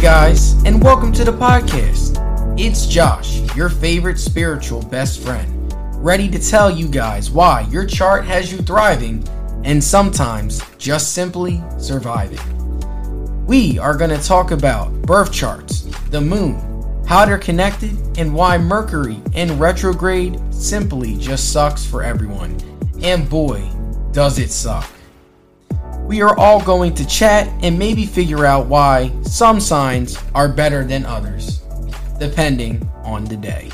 Guys, and welcome to the podcast. It's Josh, your favorite spiritual best friend, ready to tell you guys why your chart has you thriving and sometimes just simply surviving. We are going to talk about birth charts, the moon, how they're connected, and why Mercury in retrograde simply just sucks for everyone. And boy, does it suck. We are all going to chat and maybe figure out why some signs are better than others, depending on the day.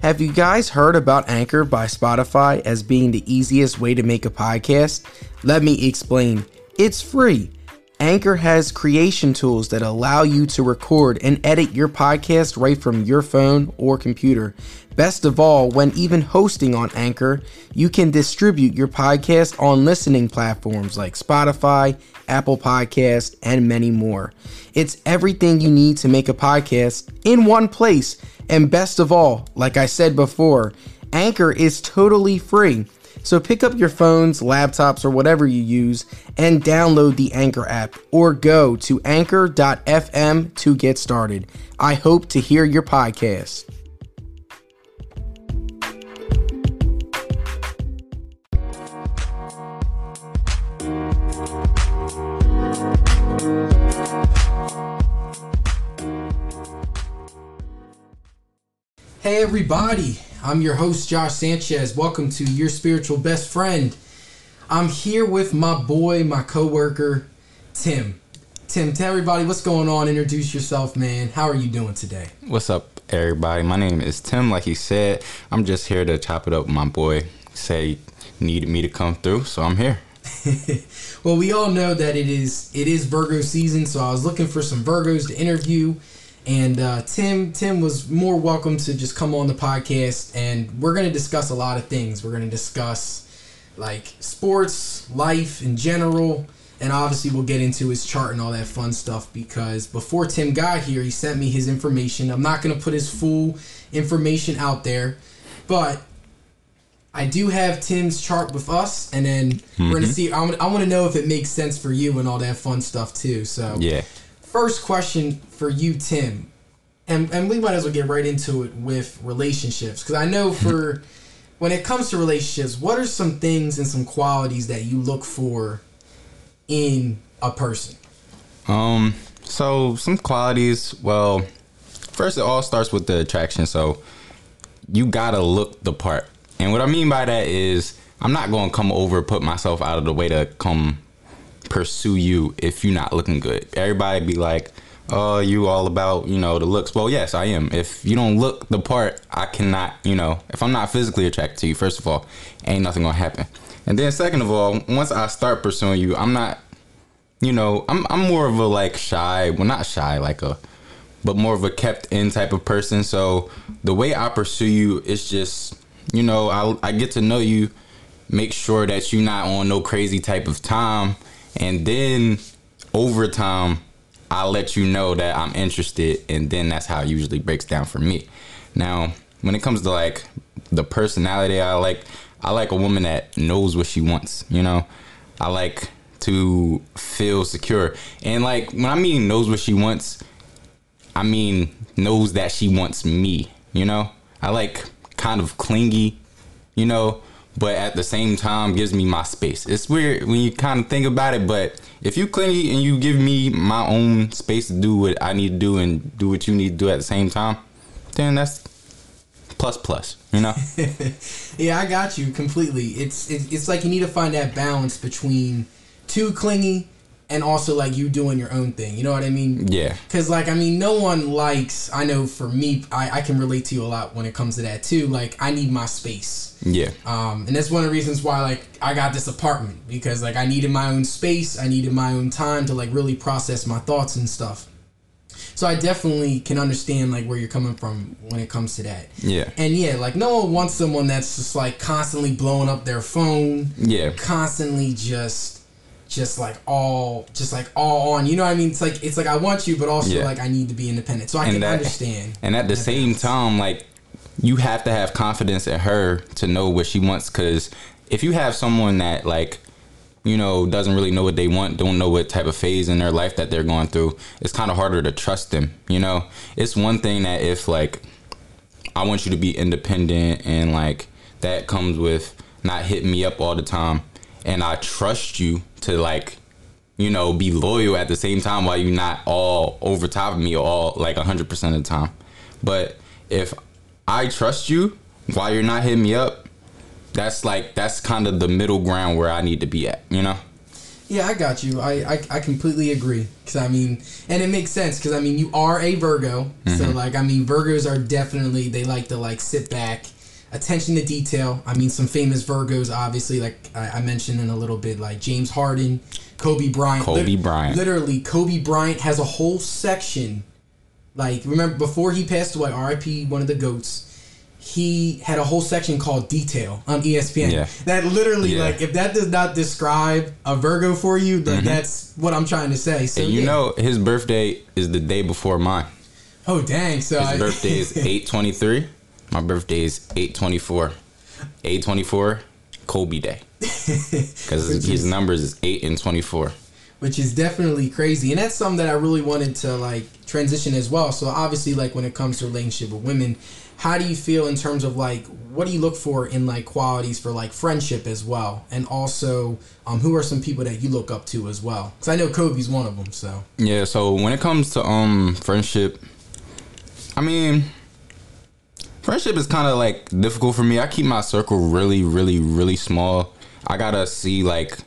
Have you guys heard about Anchor by Spotify as being the easiest way to make a podcast? Let me explain. It's free. Anchor has creation tools that allow you to record and edit your podcast right from your phone or computer. Best of all, when even hosting on Anchor, you can distribute your podcast on listening platforms like Spotify, Apple Podcast, and many more. It's everything you need to make a podcast in one place. And best of all, like I said before, Anchor is totally free. So pick up your phones, laptops, or whatever you use and download the Anchor app or go to anchor.fm to get started. I hope to hear your podcast. Hey everybody, I'm your host Josh Sanchez. Welcome to Your Spiritual Best Friend. I'm here with my boy, my coworker, Tim. Tim, tell everybody what's going on. Introduce yourself, man. How are you doing today? What's up, everybody? My name is Tim. Like he said, I'm just here to chop it up with my boy. Say needed me to come through, so I'm here. well, we all know that it is it is Virgo season, so I was looking for some Virgos to interview and uh, Tim, Tim was more welcome to just come on the podcast, and we're going to discuss a lot of things. We're going to discuss like sports, life in general, and obviously we'll get into his chart and all that fun stuff. Because before Tim got here, he sent me his information. I'm not going to put his full information out there, but I do have Tim's chart with us, and then mm-hmm. we're gonna mm-hmm. see. I want to know if it makes sense for you and all that fun stuff too. So yeah, first question for you, Tim, and and we might as well get right into it with relationships because I know for when it comes to relationships, what are some things and some qualities that you look for in a person? Um, so some qualities. Well, first it all starts with the attraction. So you gotta look the part, and what I mean by that is I'm not gonna come over, put myself out of the way to come pursue you if you're not looking good. Everybody be like, "Oh, you all about you know the looks." Well, yes, I am. If you don't look the part, I cannot. You know, if I'm not physically attracted to you, first of all, ain't nothing gonna happen. And then second of all, once I start pursuing you, I'm not. You know, I'm I'm more of a like shy, well not shy, like a but more of a kept in type of person. So the way I pursue you is just, you know, I I get to know you, make sure that you're not on no crazy type of time and then over time I'll let you know that I'm interested and then that's how it usually breaks down for me. Now, when it comes to like the personality I like I like a woman that knows what she wants, you know? I like to feel secure. And like when I mean knows what she wants, I mean knows that she wants me, you know? I like kind of clingy, you know, but at the same time gives me my space. It's weird when you kind of think about it, but if you clingy and you give me my own space to do what I need to do and do what you need to do at the same time, then that's plus plus, you know? yeah, I got you completely. It's it's like you need to find that balance between too clingy and also like you doing your own thing. You know what I mean? Yeah. Because like I mean, no one likes. I know for me, I I can relate to you a lot when it comes to that too. Like I need my space. Yeah. Um, and that's one of the reasons why like I got this apartment because like I needed my own space. I needed my own time to like really process my thoughts and stuff. So I definitely can understand like where you're coming from when it comes to that. Yeah. And yeah, like no one wants someone that's just like constantly blowing up their phone. Yeah. Constantly just just like all just like all on you know what i mean it's like it's like i want you but also yeah. like i need to be independent so i and can that, understand and at the same time like you have to have confidence in her to know what she wants. Because if you have someone that like you know doesn't really know what they want, don't know what type of phase in their life that they're going through, it's kind of harder to trust them. You know, it's one thing that if like I want you to be independent and like that comes with not hitting me up all the time and I trust you to like you know be loyal at the same time while you're not all over top of me all like 100% of the time. But if I trust you while you're not hitting me up, that's like that's kind of the middle ground where I need to be at, you know? Yeah, I got you. I I, I completely agree. Cause I mean, and it makes sense. Cause I mean, you are a Virgo, mm-hmm. so like I mean, Virgos are definitely they like to like sit back, attention to detail. I mean, some famous Virgos, obviously, like I, I mentioned in a little bit, like James Harden, Kobe Bryant. Kobe Lit- Bryant. Literally, Kobe Bryant has a whole section. Like remember before he passed away, R.I.P. One of the goats he had a whole section called detail on espn yeah. that literally yeah. like if that does not describe a virgo for you then mm-hmm. that's what i'm trying to say so and you yeah. know his birthday is the day before mine oh dang so his I, birthday is 823 my birthday is 824 824 kobe day. Because his numbers is 8 and 24 which is definitely crazy. And that's something that i really wanted to like transition as well. So obviously like when it comes to relationship with women how do you feel in terms of like what do you look for in like qualities for like friendship as well? And also um, who are some people that you look up to as well? Because i know kobe's one of them so. Yeah so when it comes to um friendship i mean friendship is kind of like difficult for me i keep my circle really really really small i gotta see like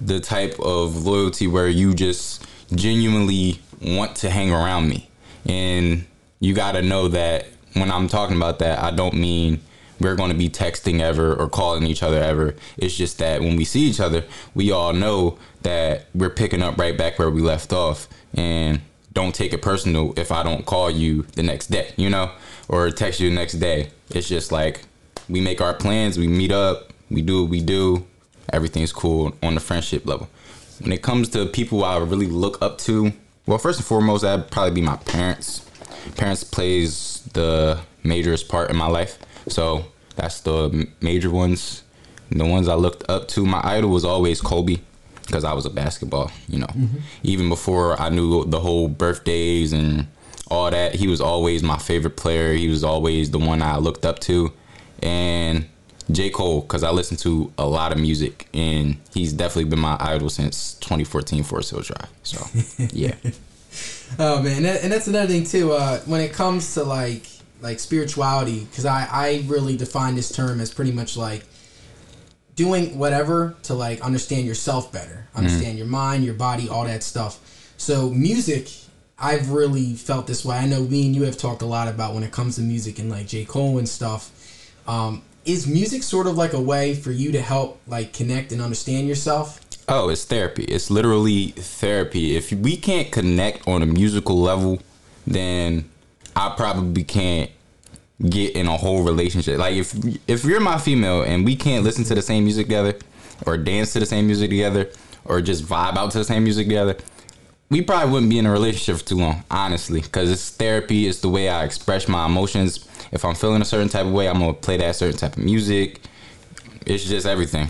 the type of loyalty where you just genuinely want to hang around me and you gotta know that when I'm talking about that, I don't mean we're going to be texting ever or calling each other ever. It's just that when we see each other, we all know that we're picking up right back where we left off. And don't take it personal if I don't call you the next day, you know, or text you the next day. It's just like we make our plans, we meet up, we do what we do, everything's cool on the friendship level. When it comes to people I really look up to, well, first and foremost, that'd probably be my parents. Parents plays the majorest part in my life. So that's the major ones. The ones I looked up to. My idol was always Kobe because I was a basketball. You know, mm-hmm. even before I knew the whole birthdays and all that, he was always my favorite player. He was always the one I looked up to, and J Cole because I listened to a lot of music and he's definitely been my idol since 2014 Forest Hill Drive. So yeah. oh man, and that's another thing too. Uh, when it comes to like like spirituality, because I I really define this term as pretty much like doing whatever to like understand yourself better, mm-hmm. understand mm your mind, your body, all that stuff. So music, I've really felt this way. I know me and you have talked a lot about when it comes to music and like J Cole and stuff. Um, is music sort of like a way for you to help like connect and understand yourself? Oh, it's therapy. It's literally therapy. If we can't connect on a musical level, then I probably can't get in a whole relationship. Like if if you're my female and we can't listen to the same music together, or dance to the same music together, or just vibe out to the same music together, we probably wouldn't be in a relationship for too long, honestly. Because it's therapy. It's the way I express my emotions. If I'm feeling a certain type of way, I'm gonna play that certain type of music. It's just everything.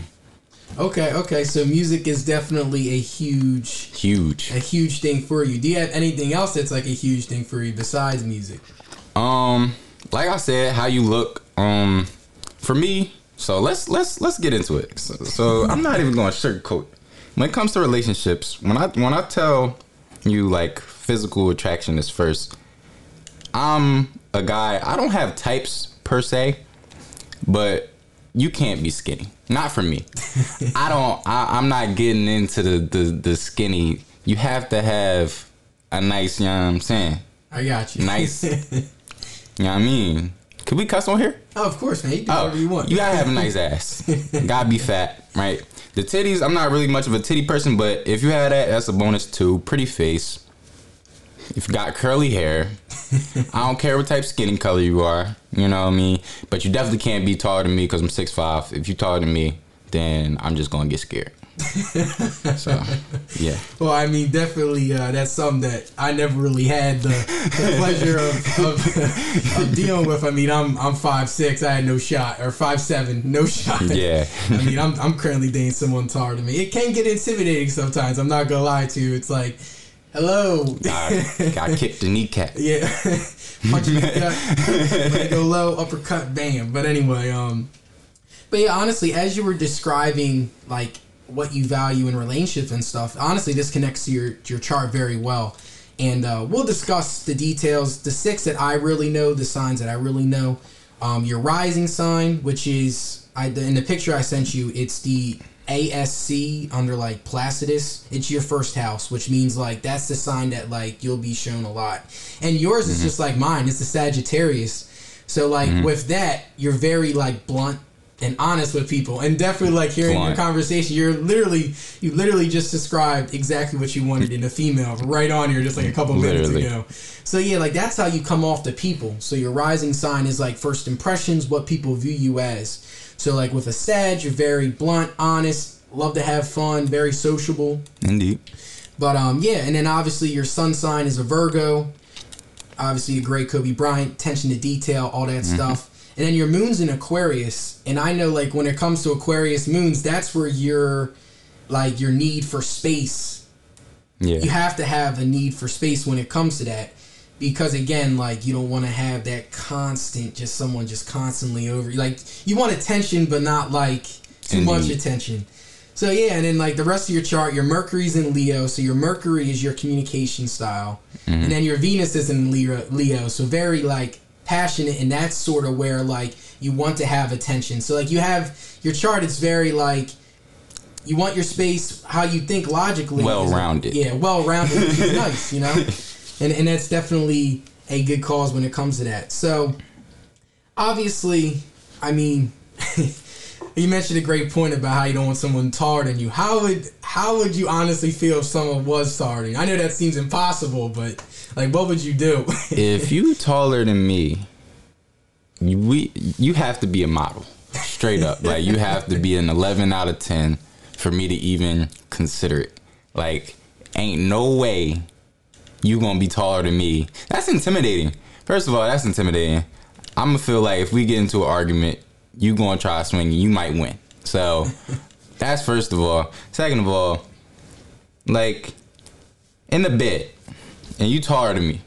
Okay, okay. So music is definitely a huge, huge, a huge thing for you. Do you have anything else that's like a huge thing for you besides music? Um, like I said, how you look. Um, for me, so let's let's let's get into it. So, so I'm not even going to sugarcoat. When it comes to relationships, when I when I tell you like physical attraction is first, I'm a guy. I don't have types per se, but you can't be skinny. Not for me. I don't. I, am not getting into the, the the skinny. You have to have a nice. You know what I'm saying? I got you. Nice. you know what I mean? Can we cuss on here? Oh, of course, man. You do oh, whatever you want. You gotta have a nice ass. gotta be fat, right? The titties. I'm not really much of a titty person, but if you have that, that's a bonus too. Pretty face. If you got curly hair, I don't care what type of skin and color you are. You know what I mean? But you definitely can't be taller than me because I'm six five. If you're taller than me, then I'm just gonna get scared. so yeah. Well, I mean, definitely uh, that's something that I never really had the, the pleasure of, of, of, dealing with. I mean, I'm I'm five six. I had no shot, or five seven, no shot. Yeah. I mean, I'm I'm currently dating someone taller than me. It can get intimidating sometimes. I'm not gonna lie to you. It's like, hello. I got kicked a kneecap. Yeah. Punch gut. Go low, uppercut, bam. But anyway, um. But yeah, honestly, as you were describing like what you value in relationships and stuff, honestly, this connects to your your chart very well. And uh, we'll discuss the details, the six that I really know, the signs that I really know. Um, your rising sign, which is I in the picture I sent you, it's the ASC under like Placidus. It's your first house, which means like that's the sign that like you'll be shown a lot. And yours mm-hmm. is just like mine. It's the Sagittarius. So like mm-hmm. with that, you're very like blunt and honest with people and definitely like hearing your conversation you're literally you literally just described exactly what you wanted in a female right on here just like a couple minutes ago. So yeah like that's how you come off to people. So your rising sign is like first impressions what people view you as. So like with a sag you're very blunt honest love to have fun very sociable. Indeed. But um yeah and then obviously your sun sign is a virgo. Obviously a great kobe bryant attention to detail all that mm-hmm. stuff and then your moon's in Aquarius, and I know like when it comes to Aquarius moons, that's where your like your need for space. Yeah. You have to have a need for space when it comes to that. Because again, like you don't want to have that constant, just someone just constantly over. you Like you want attention, but not like too Indeed. much attention. So yeah, and then like the rest of your chart, your Mercury's in Leo, so your Mercury is your communication style, mm-hmm. and then your Venus is in Leo, Leo, so very like passionate and that's sort of where like you want to have attention. So like you have your chart it's very like you want your space how you think logically. Well rounded yeah well rounded It's nice you know? And and that's definitely a good cause when it comes to that. So obviously i mean you mentioned a great point about how you don't want someone taller than you. How would how would you honestly feel if someone was taller than you? I know that seems impossible but like, what would you do? if you taller than me, you, we you have to be a model, straight up. like, you have to be an eleven out of ten for me to even consider it. Like, ain't no way you gonna be taller than me. That's intimidating. First of all, that's intimidating. I'm gonna feel like if we get into an argument, you gonna try swinging, you might win. So that's first of all. Second of all, like in the bed, and you taller than me.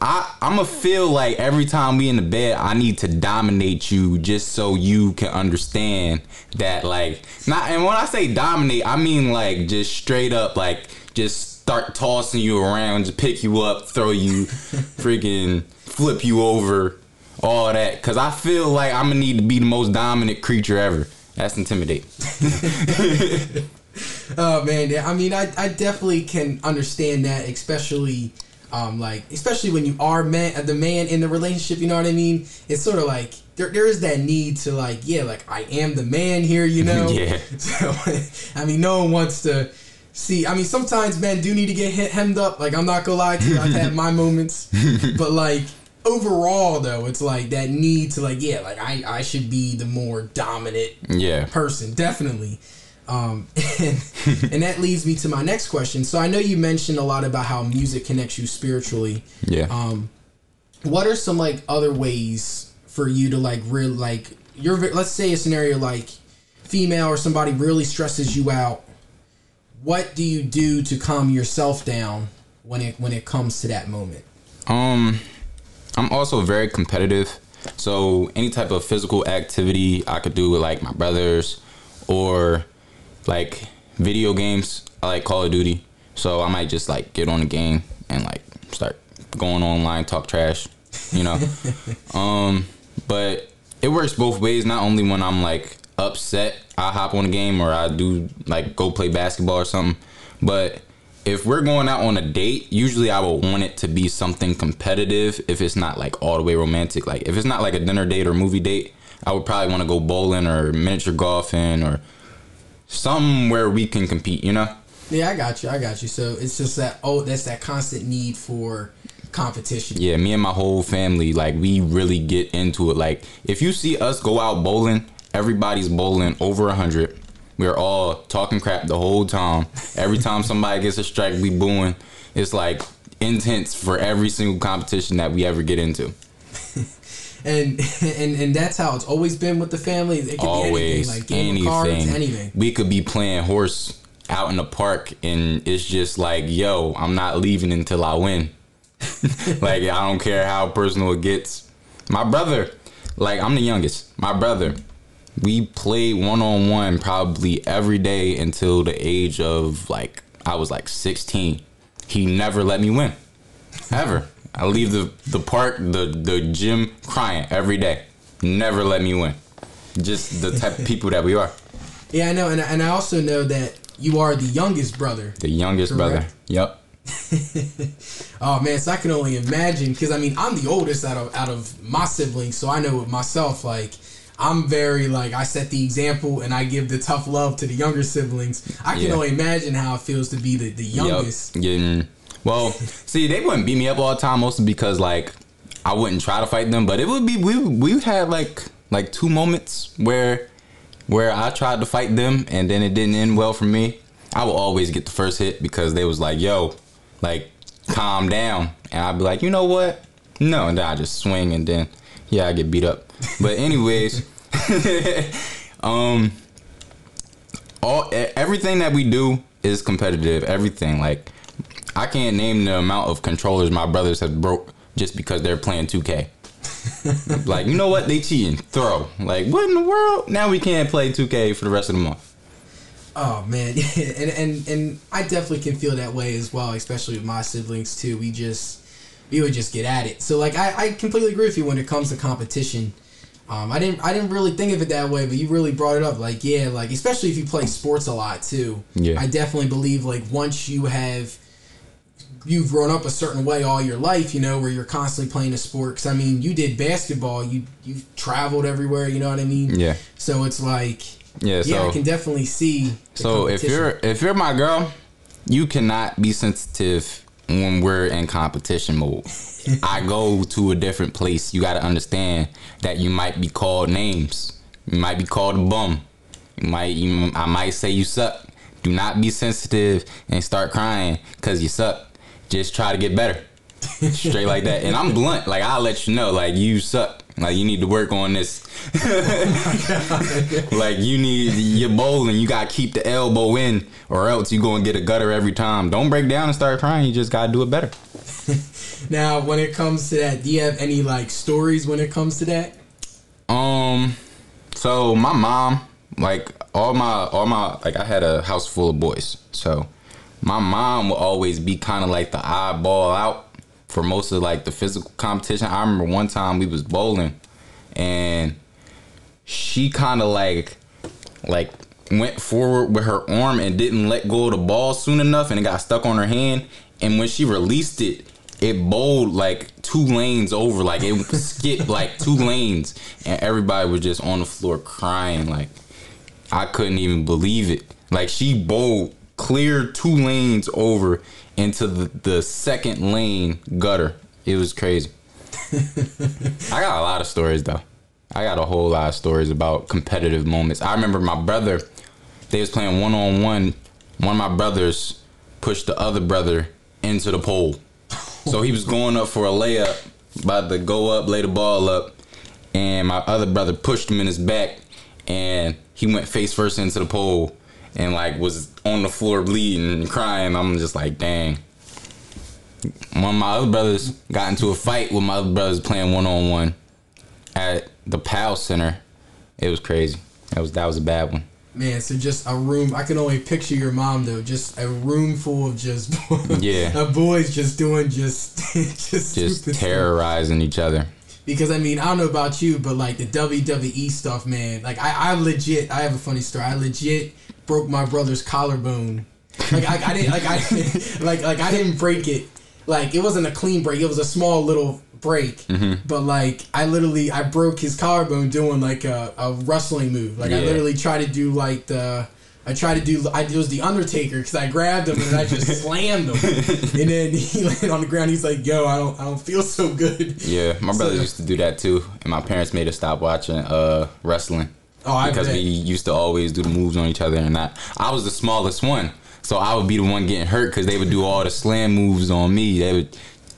I I'ma feel like every time we in the bed, I need to dominate you just so you can understand that like not. And when I say dominate, I mean like just straight up like just start tossing you around, just pick you up, throw you, freaking flip you over, all that. Cause I feel like I'm gonna need to be the most dominant creature ever. That's intimidating. oh man, yeah. I mean, I, I definitely can understand that, especially, um, like especially when you are man, the man in the relationship. You know what I mean? It's sort of like there, there is that need to like, yeah, like I am the man here. You know? yeah. So, I mean, no one wants to see. I mean, sometimes men do need to get hemmed up. Like I'm not gonna lie to you, I've had my moments, but like overall though it's like that need to like yeah like i i should be the more dominant yeah person definitely um, and, and that leads me to my next question. So I know you mentioned a lot about how music connects you spiritually. Yeah. Um, what are some like other ways for you to like really like you're let's say a scenario like female or somebody really stresses you out. What do you do to calm yourself down when it when it comes to that moment? Um, I'm also very competitive. So any type of physical activity I could do with like my brothers or like video games. I like Call of Duty, so I might just like get on the game and like start going online, talk trash, you know. um, but it works both ways. Not only when I'm like upset, I hop on a game or I do like go play basketball or something. But if we're going out on a date, usually I will want it to be something competitive. If it's not like all the way romantic, like if it's not like a dinner date or movie date, I would probably want to go bowling or miniature golfing or somewhere we can compete, you know? Yeah, I got you. I got you. So it's just that oh, that's that constant need for competition. Yeah, me and my whole family, like we really get into it. Like if you see us go out bowling, everybody's bowling over a hundred. We're all talking crap the whole time. Every time somebody gets a strike, we booing. It's like intense for every single competition that we ever get into. And and and that's how it's always been with the family. It could Always be anything, like game anything. cards, anything. We could be playing horse out in the park, and it's just like, yo, I'm not leaving until I win. like I don't care how personal it gets. My brother, like I'm the youngest. My brother, we played one on one probably every day until the age of like I was like 16. He never let me win, ever. I leave the the park, the the gym crying every day. Never let me win. Just the type of people that we are. Yeah, I know, and and I also know that you are the youngest brother. The youngest brother. Yep. Oh man, so I can only imagine because I mean I'm the oldest out of out of my siblings, so I know with myself like I'm very like I set the example and I give the tough love to the younger siblings. I can Yeah. only imagine how it feels to be the, the youngest. Yep. Well. see, they wouldn't beat me up all the time, mostly because like I wouldn't try to fight them, but it would be we we had like like two moments where where I tried to fight them and then it didn't end well for me. I would always get the first hit because they was like, "Yo, like calm down," and I'd be like, "You know what? No," and then I just swing and then yeah, I get beat up. But anyways, um all everything that we do is competitive. Everything like I can't name the amount of controllers my brothers have broke just because they're playing 2K. like you know what they cheating throw like what in the world now we can't play 2K for the rest of the month. Oh man, and and and I definitely can feel that way as well, especially with my siblings too. We just we would just get at it. So like I, I completely agree with you when it comes to competition. Um, I didn't I didn't really think of it that way, but you really brought it up. Like yeah, like especially if you play sports a lot too. Yeah. I definitely believe like once you have you've grown up a certain way all your life, you know, where you're constantly playing a sport. Cause I mean, you did basketball, you you traveled everywhere, you know what I mean? Yeah. So it's like Yeah, yeah, so I can definitely see. so if you're if you're my girl, you cannot be sensitive when we're in competition mode. I go to a different place. You got to understand that you might be called names. You might be called a bum. You might you, I might say you suck. Do not be sensitive and start crying because you suck. Just try to get better. Straight like that. And I'm blunt. Like I'll let you know. Like you suck. Like you need to work on this. like you need your bowling. You gotta keep the elbow in, or else you gonna get a gutter every time. Don't break down and start crying. You just gotta do it better. Now, when it comes to that, do you have any like stories when it comes to that? Um, so my mom, like all my all my like I had a house full of boys. So my mom would always be kind of like the eyeball out for most of like the physical competition. I remember one time we was bowling, and she kind of like like went forward with her arm and didn't let go of the ball soon enough, and it got stuck on her hand. And when she released it, it bowled like two lanes over, like it skipped like two lanes, and everybody was just on the floor crying. Like I couldn't even believe it. Like she bowled clear two lanes over into the, the second lane gutter. It was crazy. I got a lot of stories though. I got a whole lot of stories about competitive moments. I remember my brother, they was playing one on one. One of my brothers pushed the other brother into the pole. So he was going up for a layup, about to go up, lay the ball up, and my other brother pushed him in his back, and he went face first into the pole, and like was on the floor bleeding and crying. I'm just like, dang. One of my other brothers got into a fight with my other brothers playing one on one at the PAL Center. It was crazy. That was that was a bad one. Man, so just a room. I can only picture your mom though. Just a room full of just Yeah. of boys just doing just just Just stupid stuff. terrorizing each other. Because I mean, I don't know about you, but like the WWE stuff, man. Like I, I legit. I have a funny story. I legit broke my brother's collarbone. Like I, I didn't like I like like I didn't break it. Like it wasn't a clean break. It was a small little break. Mm-hmm. But like I literally I broke his collarbone doing like a, a wrestling move. Like I literally tried to do like the. I tried to do. I it was the Undertaker because I grabbed him and I just slammed him, and then he landed on the ground. He's like, "Yo, I don't, I don't feel so good." Yeah, my brother So- used to do that too, and my parents made us stop watching uh wrestling. Oh, I because bet. we used to always do the moves on each other, and I I was the smallest one, so I would be the one getting hurt because they would do all the slam moves on me. They would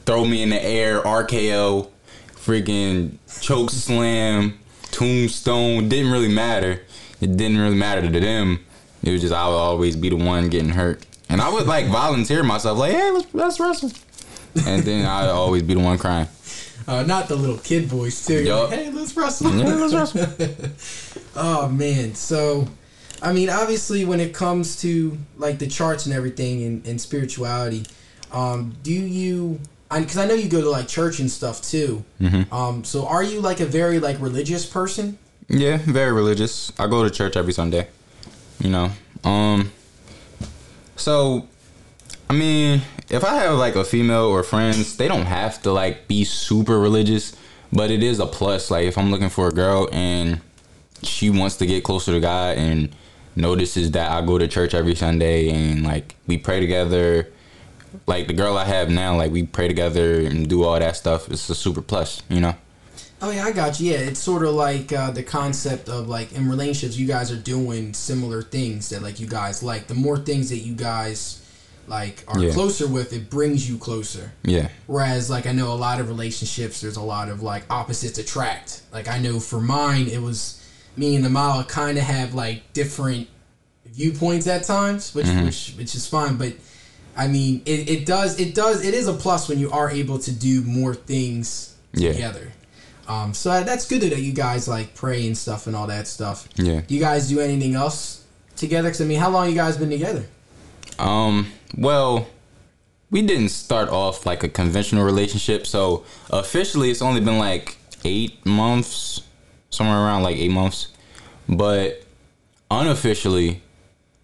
throw me in the air, RKO, freaking choke slam, tombstone. Didn't really matter. It didn't really matter to them. It was just I would always be the one getting hurt, and I would like volunteer myself, like, hey, let's let's wrestle, and then I'd always be the one crying. Uh, not the little kid voice too. You're like, hey, let's wrestle. Yeah, let's wrestle. Oh man, so I mean, obviously, when it comes to like the charts and everything and, and spirituality, um, do you? Because I, know you go to like church and stuff too. Mm-hmm. Um, so are you like a very like religious person? Yeah, very religious. I go to church every Sunday. You know. Um so I mean, if I have like a female or friends, they don't have to like be super religious, but it is a plus like if I'm looking for a girl and she wants to get closer to God and notices that I go to church every Sunday and like we pray together. Like the girl I have now, like we pray together and do all that stuff. It's a super plus, you know. Oh yeah, I got you. Yeah, it's sort of like uh, the concept of like in relationships, you guys are doing similar things that like you guys like. The more things that you guys like are Yeah. closer with, it brings you closer. Yeah. Whereas, like, I know a lot of relationships, there's a lot of like opposites attract. Like, I know for mine, it was me and Amala kind of have like different viewpoints at times, which which which is fine. But I mean, it, it does it does it is a plus when you are able to do more things Yeah. together. Um, so that's good that you guys like pray and stuff and all that stuff. Yeah. Do you guys do anything else together? Cause I mean, how long you guys been together? Um, well, we didn't start off like a conventional relationship, so officially it's only been like eight months, somewhere around like eight months. But unofficially,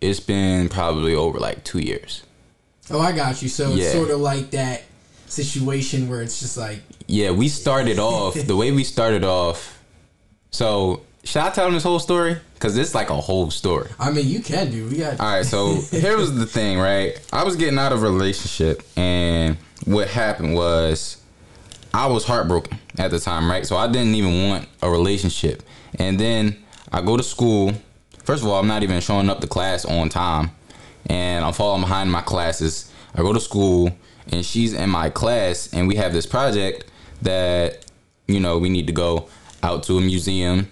it's been probably over like two years. Oh, I got you. So it's sort of like that situation where it's just like Yeah, we started off the way we started off. So, should I tell them this whole story? Because it's like a whole story. I mean, you can do. We got. All right, so here was the thing, right? I was getting out of a relationship, and what happened was I was heartbroken at the time, right? So I didn't even want a relationship. And then I go to school. First of all, I'm not even showing up to class on time, and I'm falling behind in my classes. I go to school, and she's in my class, and we have this project that, you know, we need to go out to a museum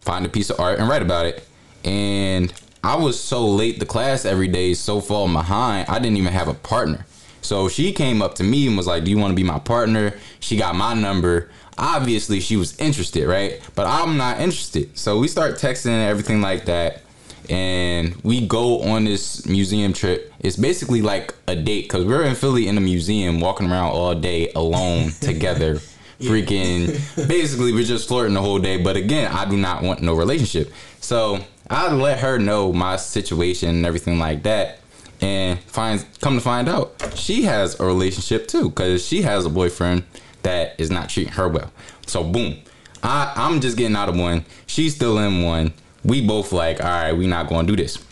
find a piece of art and write about it. And I was so late to class every day, so far behind, I didn't even have a partner. So she came up to me and was like, Do you want to be my partner? She got my number. Obviously, she was interested, right? But I'm not interested. So we start texting and everything like that. And we go on this museum trip. It's basically like a date because we're in Philly in a museum walking around all day alone together. Freaking basically we're just flirting the whole day but again i do not want no relationship. So i let her know my situation and everything like that and find come to find out she has a relationship too because she has a boyfriend that is not treating her well. So boom. I, i'm just getting out of one. She's still in one we both like all right we not gonna do this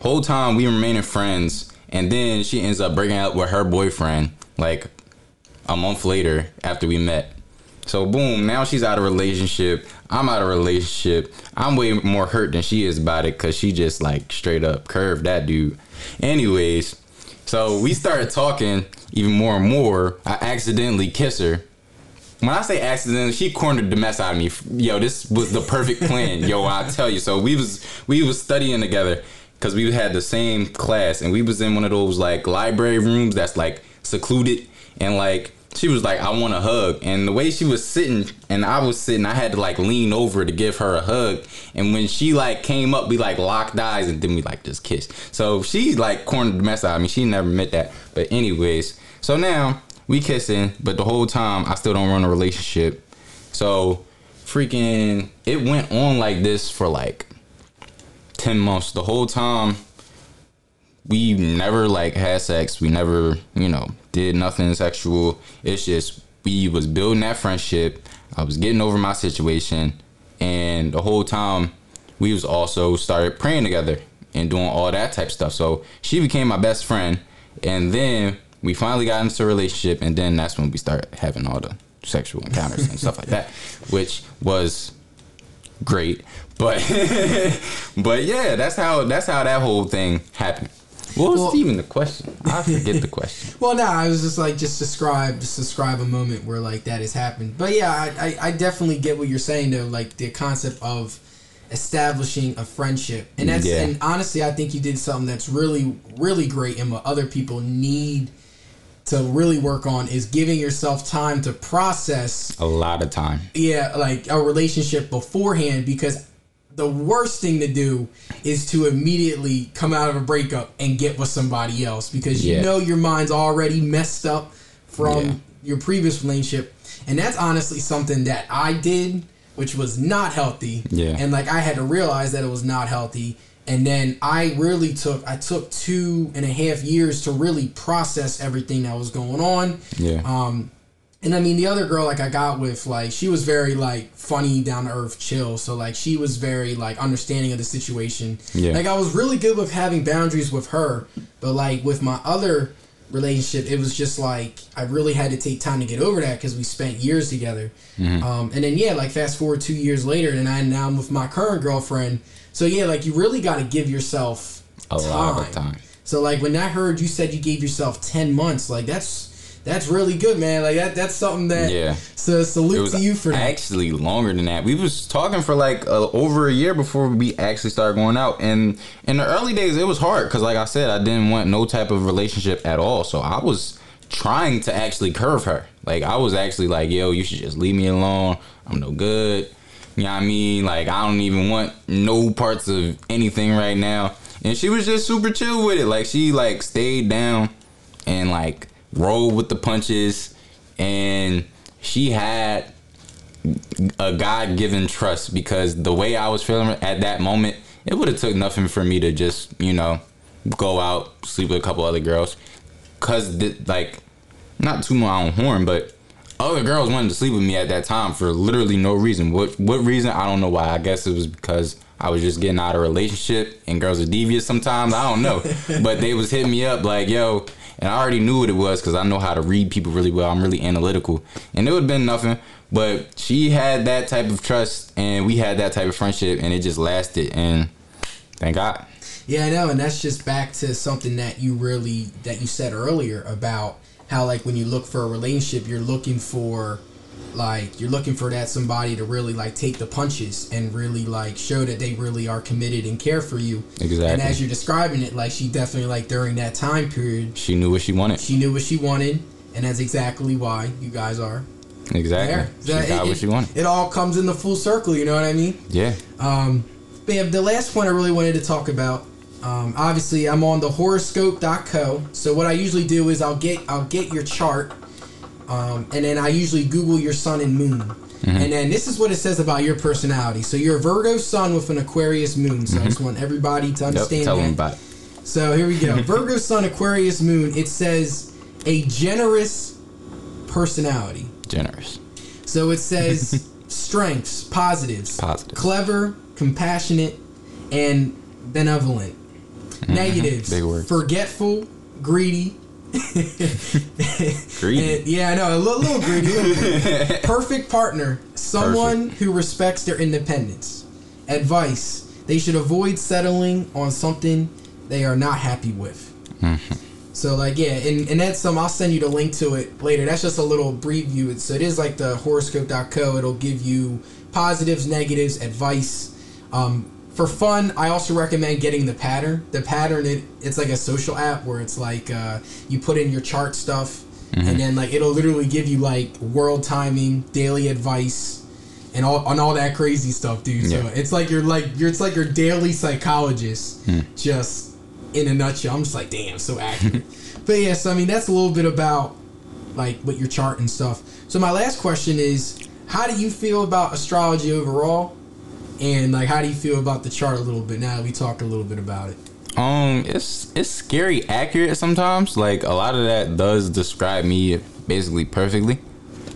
whole time we remaining friends and then she ends up breaking up with her boyfriend like a month later after we met. So boom, now she's out of relationship. I'm out of relationship. I'm way more hurt than she is about it because she just like straight up curved that dude. Anyways, so we started talking even more and more. I accidentally kiss her. When I say accident, she cornered the mess out of me. Yo, this was the perfect plan. Yo, I tell you. So we was we was studying together because we had the same class and we was in one of those like library rooms that's like secluded and like she was like, I want a hug. And the way she was sitting and I was sitting, I had to like lean over to give her a hug. And when she like came up, we like locked eyes and then we like just kissed. So she like cornered the mess out of me. She never meant that. But anyways, so now we kissing, but the whole time I still don't run a relationship. So freaking it went on like this for like 10 months. The whole time we never like had sex. We never, you know, did nothing sexual. It's just we was building that friendship. I was getting over my situation, and the whole time we was also started praying together and doing all that type stuff. So she became my best friend, and then we finally got into a relationship, and then that's when we started having all the sexual encounters and stuff like that, which was great. But but yeah, that's how that's how that whole thing happened. What was Well- even the question? I forget the question. Well, no, I was just like, just describe, just describe a moment where like that has happened. But yeah, I, I, I definitely get what you're saying though, like the concept of establishing a friendship, and that's Yeah. and honestly, I think you did something that's really, really great, and what other people need to really work on is giving yourself time to process A lot of time. yeah, like a relationship beforehand because the worst thing to do is to immediately come out of a breakup and get with somebody else because you know your mind's already messed up from Yeah. your previous relationship. And that's honestly something that I did, which was not healthy. Yeah. And like I had to realize that it was not healthy. And then I really took I took two and a half years to really process everything that was going on. Yeah. Um, and I mean, the other girl like I got with, like she was very like funny, down to earth, chill. So like she was very like understanding of the situation. Yeah. Like I was really good with having boundaries with her, but like with my other relationship, it was just like I really had to take time to get over that because we spent years together. Mm-hmm. Um, and then yeah, like fast forward two years later, and I now I'm with my current girlfriend. So yeah, like you really got to give yourself A lot of time. so like when I heard you said you gave yourself ten months, like that's that's really good, man. Like that that's something that Yeah. So salute to you for that. actually longer than that. We was talking for like uh, over a year before we actually started going out. And in the early days, it was hard because, like I said, I didn't want no type of relationship at all. So I was trying to actually curve her. Like I was actually like, "Yo, you should just leave me alone. I'm no good." You know what I mean? Like I don't even want no parts of anything right now. And she was just super chill with it. Like she like stayed down and like rolled with the punches and she had a God given trust because the way I was feeling at that moment, it would have took nothing for me to just, you know, go out, sleep with a couple other girls. Cause like, not too my own horn, but other girls wanted to sleep with me at that time for literally no reason. What what reason? I don't know why. I guess it was because I was just getting out of a relationship and girls are devious sometimes. I don't know. but they was hitting me up like, yo, and I already knew what it was because I know how to read people really well. I'm really analytical. And it would have been nothing. But she had that type of trust and we had that type of friendship and it just lasted and thank God. Yeah, I know, and that's just back to something that you really that you said earlier about how like when you look for a relationship, you're looking for like you're looking for that somebody to really like take the punches and really like show that they really are committed and care for you. Exactly. And as you're describing it, like she definitely like during that time period, She knew what she wanted. she knew what she wanted, and that's exactly why you guys are Exactly. there. She That- got it, what she wanted. It all comes in the full circle. You know what I mean? Yeah. Um, but yeah, the last point I really wanted to talk about. Um, obviously, I'm on the horoscope.co. So what I usually do is I'll get I'll get your chart, um, and then I usually Google your sun and moon, and then this is what it says about your personality. So you're a Virgo sun with an Aquarius moon. So I just want everybody to Yep. understand Tell that. them about it. So here we go. Virgo Sun Aquarius Moon. It says a generous personality. Generous. So it says strengths, positives, Positives. clever, compassionate, and benevolent. Negatives, Mm-hmm. Big words. forgetful, greedy. Greedy. And- yeah, I know, a little, little greedy. little greedy. Perfect partner, someone who respects their independence. Advice: They should avoid settling on something they are not happy with. Mm-hmm. So like yeah, and, and that's some I'll send you the link to it later. That's just a little preview. It's- So it is like the horoscope.co. It'll give you positives, negatives, advice. Um, for fun, I also recommend getting the pattern. The pattern it, it's like a social app where it's like uh, you put in your chart stuff and then like it'll literally give you like world timing, daily advice, and all on all that crazy stuff, dude. So it's like you're like you're it's like your daily psychologist, just in a nutshell. I'm just like, damn, so accurate. but yes, I mean that's a little bit about like what your chart and stuff. So my last question is, how do you feel about astrology overall? And like, how do you feel about the chart a little bit now that we talked a little bit about it? Um, it's it's scary accurate sometimes. Like a lot of that does describe me basically perfectly,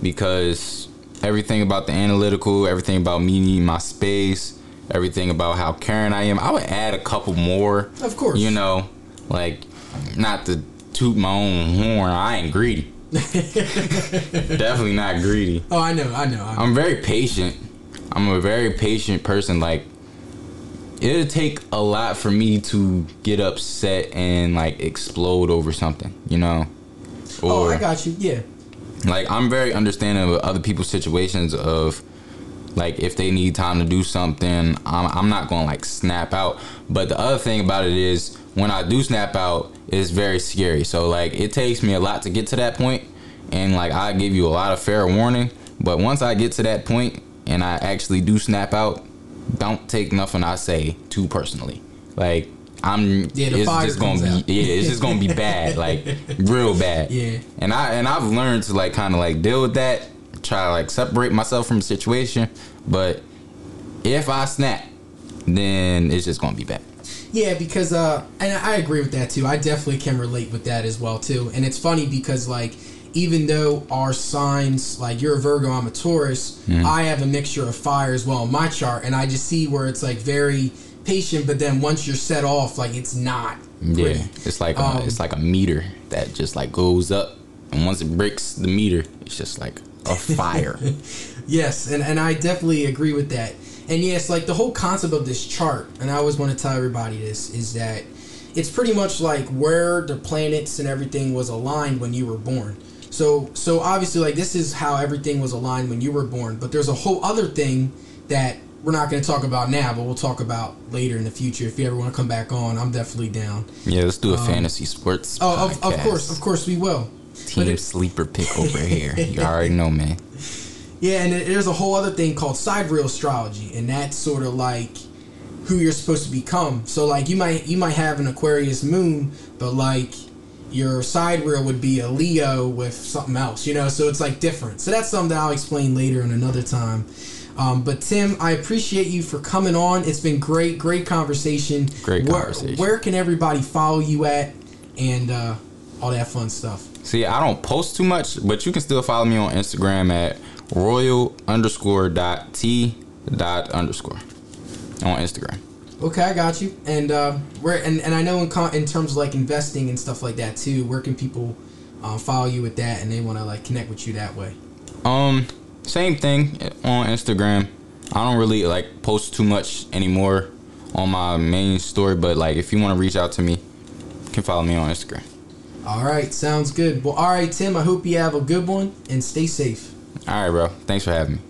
because everything about the analytical, everything about me needing my space, everything about how caring I am. I would add a couple more. Of course. You know, like not to toot my own horn. I ain't greedy. Definitely not greedy. Oh, I know, I know. I know. I'm very patient. I'm a very patient person. Like it'll take a lot for me to get upset and like explode over something, you know. oh, I got you. Yeah. Like I'm very understanding of other people's situations of like if they need time to do something, I'm, I'm not going to like snap out. But the other thing about it is when I do snap out, it's very scary. So like it takes me a lot to get to that point, and like I give you a lot of fair warning. But once I get to that point and I actually do snap out, don't take nothing I say too personally. Like I'm yeah, the it's just gonna be out. yeah, it's just gonna be bad, like real bad. Yeah. And I and I've learned to like kind of like deal with that, try to like separate myself from the situation. But if I snap, then it's just gonna be bad. Yeah, because uh, and I agree with that too. I definitely can relate with that as well too. And it's funny because like even though our signs like you're a Virgo, I'm a Taurus, Mm-hmm. I have a mixture of fire as well in my chart, and I just see where it's like very patient, but then once you're set off, like it's not. Pretty. Yeah, it's like a, Um, it's like a meter that just like goes up, and once it breaks the meter, it's just like a fire. Yes, and, and I definitely agree with that. And yes, like the whole concept of this chart, and I always want to tell everybody this, is that it's pretty much like where the planets and everything was aligned when you were born. So so obviously like this is how everything was aligned when you were born, but there's a whole other thing that we're not going to talk about now, but we'll talk about later in the future. If you ever want to come back on, I'm definitely down. yeah, let's do a um, fantasy sports. Oh, of, of course, of course we will. Team it- sleeper pick over here. You already know, man. Yeah, and there's a whole other thing called sidereal astrology, and that's sort of like who you're supposed to become. So like you might you might have an Aquarius moon, but like your sidereal would be a Leo with something else, you know. So it's like different. So that's something that I'll explain later in another time. Um, but Tim, I appreciate you for coming on. It's been great, great conversation. Great Where- conversation. Where, can everybody follow you at, and uh, all that fun stuff? See, I don't post too much, but you can still follow me on Instagram at royal underscore dot t dot underscore on Instagram. Okay, I got you. And uh, where and, and I know in con- in terms of like investing and stuff like that too. Where can people uh, follow you with that and they want to like connect with you that way? Um, same thing on Instagram. I don't really like post too much anymore on my main story, but like if you want to reach out to me, you can follow me on Instagram. All right, sounds good. Well, all right, Tim. I hope you have a good one and stay safe. All right, bro. Thanks for having me.